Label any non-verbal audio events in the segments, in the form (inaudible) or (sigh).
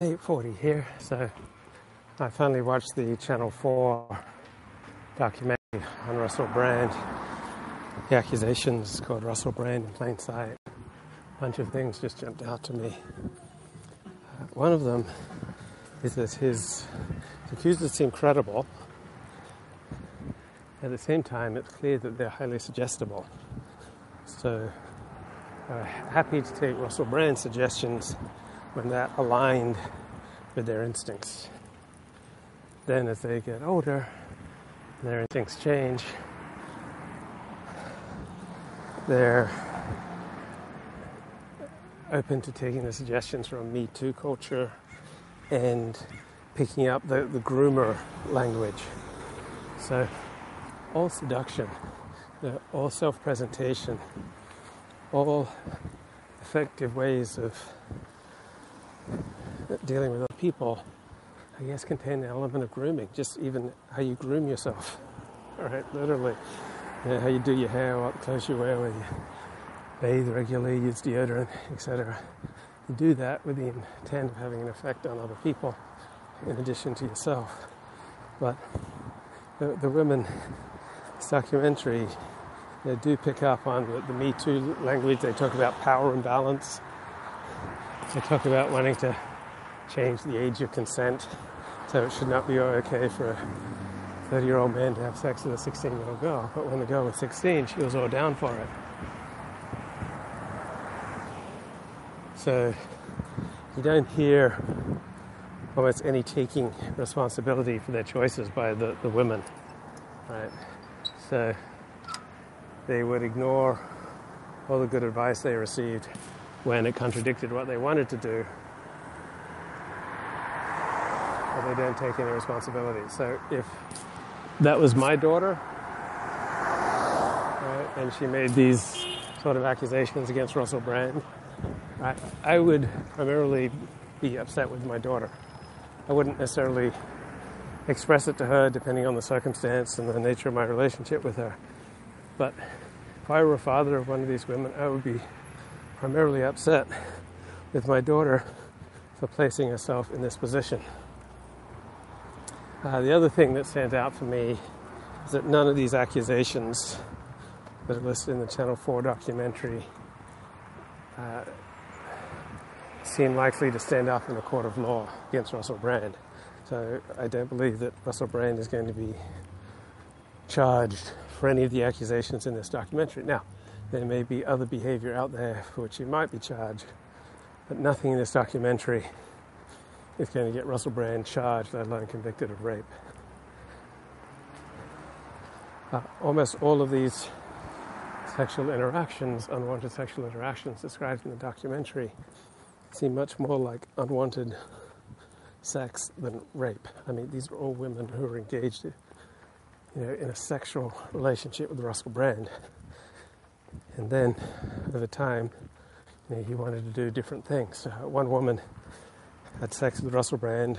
8:40 here, so I finally watched the Channel 4 documentary on Russell Brand. The accusations called Russell Brand in plain sight. A bunch of things just jumped out to me. Uh, one of them is that his accusers seem credible. At the same time, it's clear that they're highly suggestible. So, uh, happy to take Russell Brand's suggestions when that aligned with their instincts. Then, as they get older, their instincts change. They're open to taking the suggestions from Me Too culture and picking up the, the groomer language. So, all seduction, all self presentation, all effective ways of dealing with other people, I guess, contain an element of grooming. Just even how you groom yourself, (laughs) right? Literally, you know, how you do your hair, what clothes you wear, when you bathe regularly, use deodorant, etc. You do that with the intent of having an effect on other people, in addition to yourself. But the, the women, documentary, they do pick up on the, the Me Too language. They talk about power imbalance. They talk about wanting to change the age of consent. So it should not be okay for a 30 year old man to have sex with a 16 year old girl. But when the girl was 16, she was all down for it. So you don't hear almost any taking responsibility for their choices by the, the women. Right? So they would ignore all the good advice they received when it contradicted what they wanted to do but they don't take any responsibility. So if that was my daughter, right, and she made these sort of accusations against Russell Brand, right, I would primarily be upset with my daughter. I wouldn't necessarily express it to her depending on the circumstance and the nature of my relationship with her. But if I were a father of one of these women, I would be primarily upset with my daughter for placing herself in this position. Uh, the other thing that stands out for me is that none of these accusations that are listed in the Channel 4 documentary uh, seem likely to stand up in a court of law against Russell Brand. So I don't believe that Russell Brand is going to be charged for any of the accusations in this documentary. Now, there may be other behavior out there for which he might be charged, but nothing in this documentary is going to get Russell Brand charged, let alone convicted of rape. Uh, almost all of these sexual interactions, unwanted sexual interactions described in the documentary, seem much more like unwanted sex than rape. I mean, these are all women who are engaged, you know, in a sexual relationship with Russell Brand. And then, over time, you know, he wanted to do different things. Uh, one woman had sex with Russell Brand,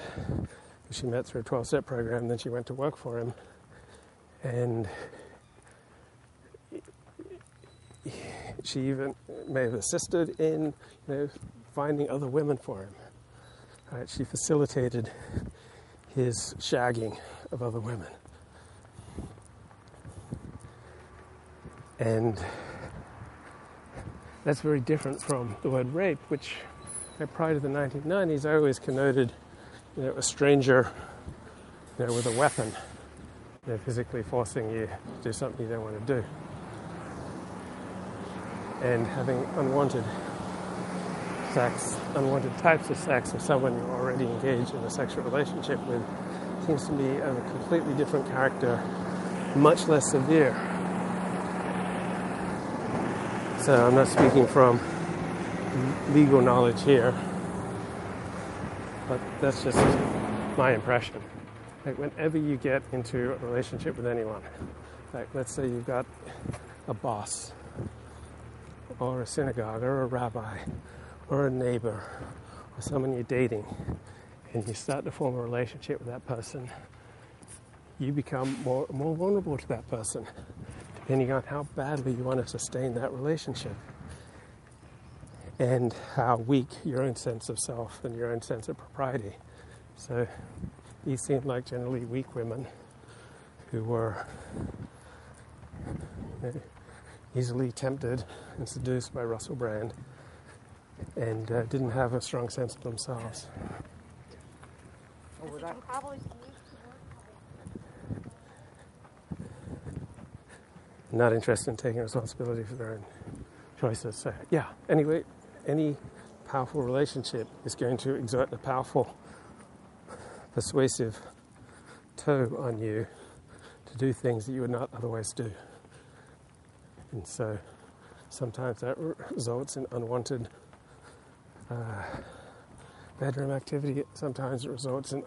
she met through a 12 step program. Then she went to work for him. And she even may have assisted in you know, finding other women for him. Right? She facilitated his shagging of other women. And that's very different from the word rape, which prior to the 1990s, I always connoted you know, a stranger you know, with a weapon, know, physically forcing you to do something you don't want to do. And having unwanted sex, unwanted types of sex with someone you're already engaged in a sexual relationship with seems to be of a completely different character, much less severe. So I'm not speaking from legal knowledge here, but that's just my impression. Like whenever you get into a relationship with anyone, like let's say you've got a boss, or a synagogue, or a rabbi, or a neighbor, or someone you're dating, and you start to form a relationship with that person, you become more, more vulnerable to that person, depending on how badly you want to sustain that relationship. And how weak your own sense of self and your own sense of propriety. So these seemed like generally weak women who were you know, easily tempted and seduced by Russell Brand and uh, didn't have a strong sense of themselves. Not interested in taking responsibility for their own choices. So, yeah, anyway, any powerful relationship is going to exert a powerful, persuasive toe on you to do things that you would not otherwise do. And so sometimes that results in unwanted uh, bedroom activity, sometimes it results in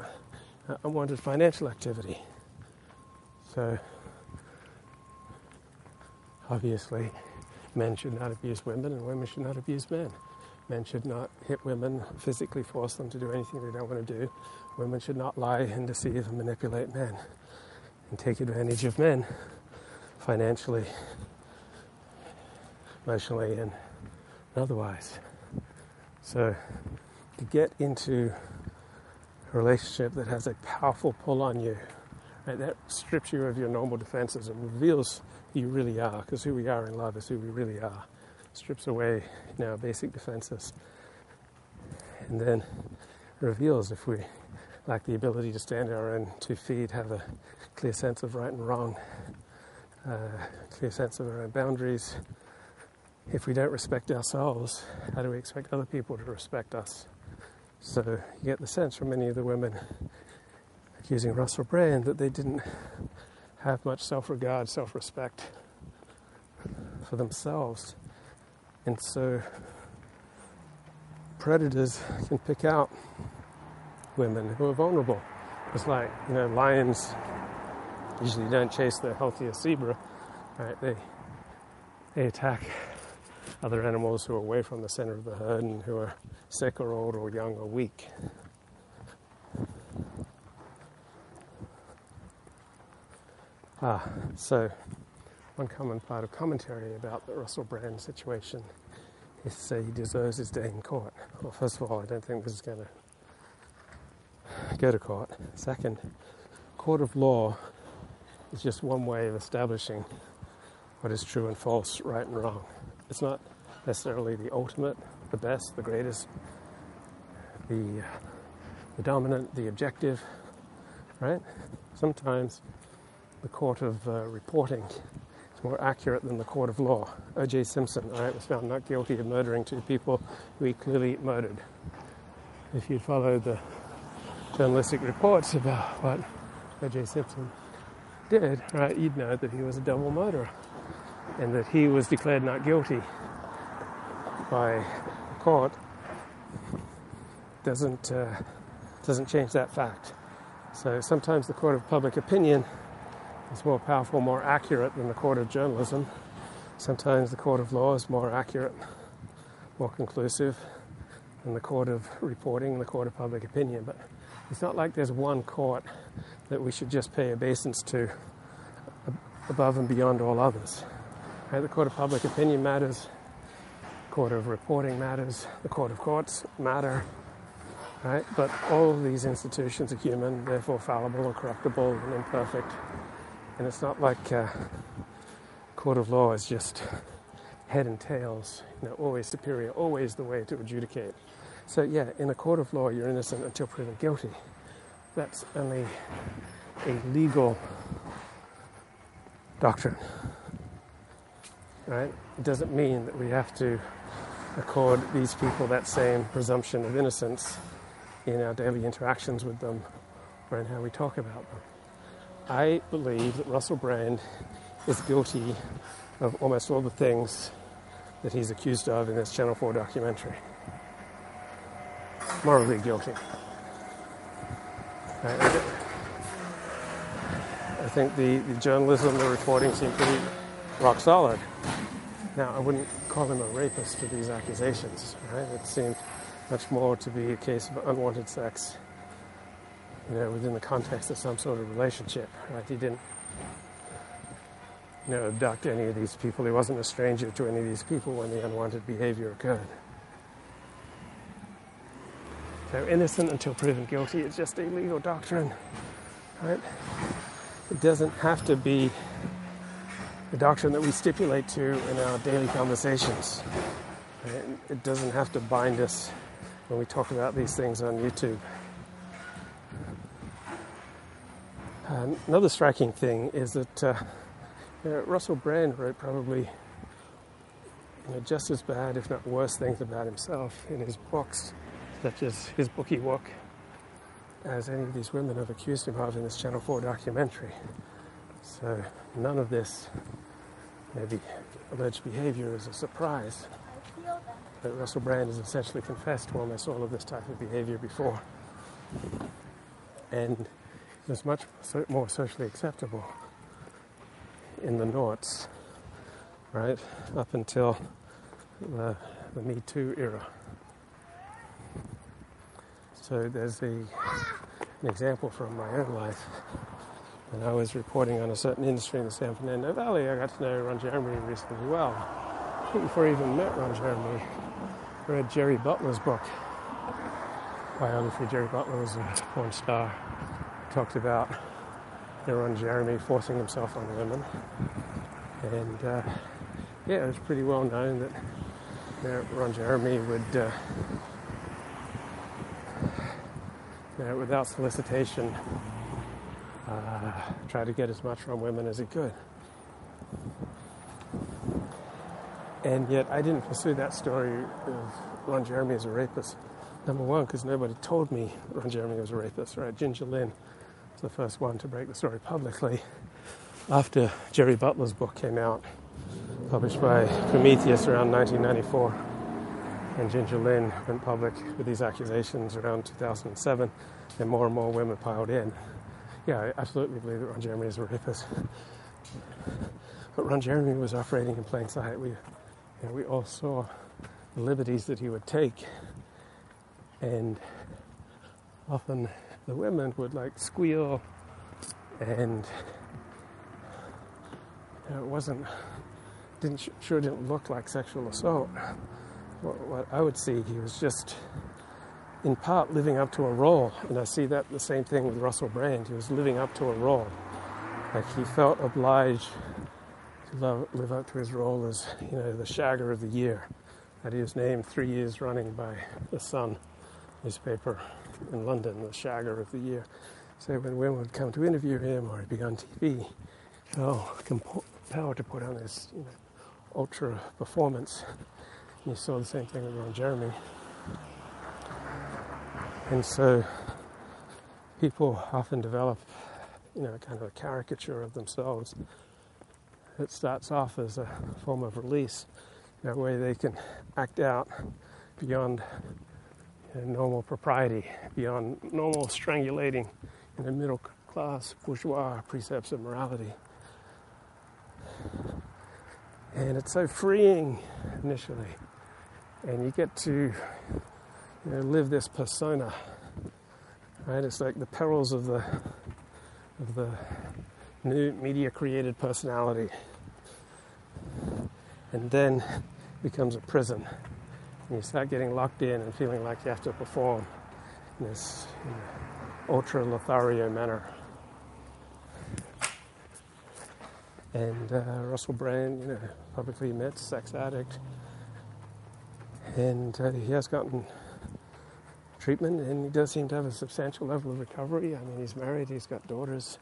uh, unwanted financial activity. So obviously, men should not abuse women and women should not abuse men. Men should not hit women, physically force them to do anything they don't want to do. Women should not lie and deceive and manipulate men and take advantage of men financially, emotionally, and otherwise. So, to get into a relationship that has a powerful pull on you, right, that strips you of your normal defenses and reveals who you really are, because who we are in love is who we really are. Strips away you know, basic defenses. And then reveals if we lack the ability to stand our own two feet, have a clear sense of right and wrong, uh, clear sense of our own boundaries, if we don't respect ourselves, how do we expect other people to respect us? So you get the sense from many of the women accusing Russell Brand that they didn't have much self regard, self respect for themselves. And so predators can pick out women who are vulnerable. It's like, you know, lions usually don't chase the healthiest zebra, right? They, they attack other animals who are away from the center of the herd and who are sick or old or young or weak. Ah, so one common part of commentary about the Russell Brand situation is to say he deserves his day in court. Well, first of all, I don't think this is going to go to court. Second, court of law is just one way of establishing what is true and false, right and wrong. It's not necessarily the ultimate, the best, the greatest, the, the dominant, the objective, right? Sometimes the court of uh, reporting more accurate than the court of law. O.J. Simpson, right, was found not guilty of murdering two people who he clearly murdered. If you'd followed the journalistic reports about what O.J. Simpson did, right, you'd know that he was a double murderer and that he was declared not guilty by the court doesn't uh, doesn't change that fact. So sometimes the court of public opinion is more powerful, more accurate than the court of journalism. Sometimes the court of law is more accurate, more conclusive than the court of reporting, the court of public opinion. But it's not like there's one court that we should just pay obeisance to above and beyond all others. Right? The court of public opinion matters the court of reporting matters, the court of courts matter, right? But all of these institutions are human, therefore fallible and corruptible and imperfect. And it's not like uh, court of law is just head and tails, you know, always superior, always the way to adjudicate. So yeah, in a court of law, you're innocent until proven guilty. That's only a legal doctrine, right? It doesn't mean that we have to accord these people that same presumption of innocence in our daily interactions with them or in how we talk about them. I believe that Russell Brand is guilty of almost all the things that he's accused of in this Channel 4 documentary. Morally guilty. I, think the, the journalism, the reporting seem pretty rock solid. Now, I wouldn't call him a rapist for these accusations, right? It seemed much more to be a case of unwanted sex, you know, within the context of some sort of relationship, right? He didn't, you know, abduct any of these people. He wasn't a stranger to any of these people when the unwanted behavior occurred. they're innocent until proven guilty. is just a legal doctrine, right? It doesn't have to be the doctrine that we stipulate to in our daily conversations. It doesn't have to bind us when we talk about these things on YouTube. Um, another striking thing is that uh, you know, Russell Brand wrote probably you know, just as bad, if not worse, things about himself in his books, such as his Booky Wook, as any of these women have accused him of in this Channel 4 documentary. So none of this, maybe alleged behavior, is a surprise. But Russell Brand has essentially confessed to almost all of this type of behavior before. And was much more socially acceptable in the noughts, right? Up until the, the Me Too era. So there's a, an example from my own life. When I was reporting on a certain industry in the San Fernando Valley, I got to know Ron Jeremy reasonably well. Before I even met Ron Jeremy, I read Jerry Butler's book, biography. Jerry Butler was a porn star. Talked about Ron Jeremy forcing himself on women. And uh, yeah, it was pretty well known that Ron Jeremy would, uh, you know, without solicitation, uh, try to get as much from women as he could. And yet, I didn't pursue that story of Ron Jeremy as a rapist. Number one, because nobody told me Ron Jeremy was a rapist, right? Ginger Lynn the first one to break the story publicly after Jerry Butler's book came out, published by Prometheus around 1994. And Ginger Lynn went public with these accusations around 2007, and more and more women piled in. Yeah, I absolutely believe that Ron Jeremy is a rapist. But Ron Jeremy was operating in plain sight. We, you know, we all saw the liberties that he would take, and often the women would like squeal and you know, it wasn't didn't sure didn't look like sexual assault. What, what, I would see, he was just in part living up to a role, and I see that the same thing with Russell Brand. He was living up to a role, like he felt obliged to love, live up to his role as you know the shagger of the year. That he was named three years running by the Sun newspaper in London, the shagger of the year. So when women would come to interview him or he'd be on TV, oh, compelled to put on this you know, ultra performance. And you saw the same thing with Ron Jeremy. And so people often develop, you know, kind of a caricature of themselves. It starts off as a form of release. That way they can act out beyond know, normal propriety, beyond normal strangulating in the middle class bourgeois precepts of morality. And it's so freeing initially. And you get to you know, live this persona. Right? It's like the perils of the of the new media created personality. And then becomes a prison. And you start getting locked in and feeling like you have to perform in this you know, ultra Lothario manner. And uh, Russell Brand, you know, publicly admits sex addict, and uh, he has gotten treatment, and he does seem to have a substantial level of recovery. I mean, he's married, he's got daughters.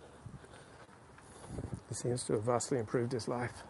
He seems to have vastly improved his life.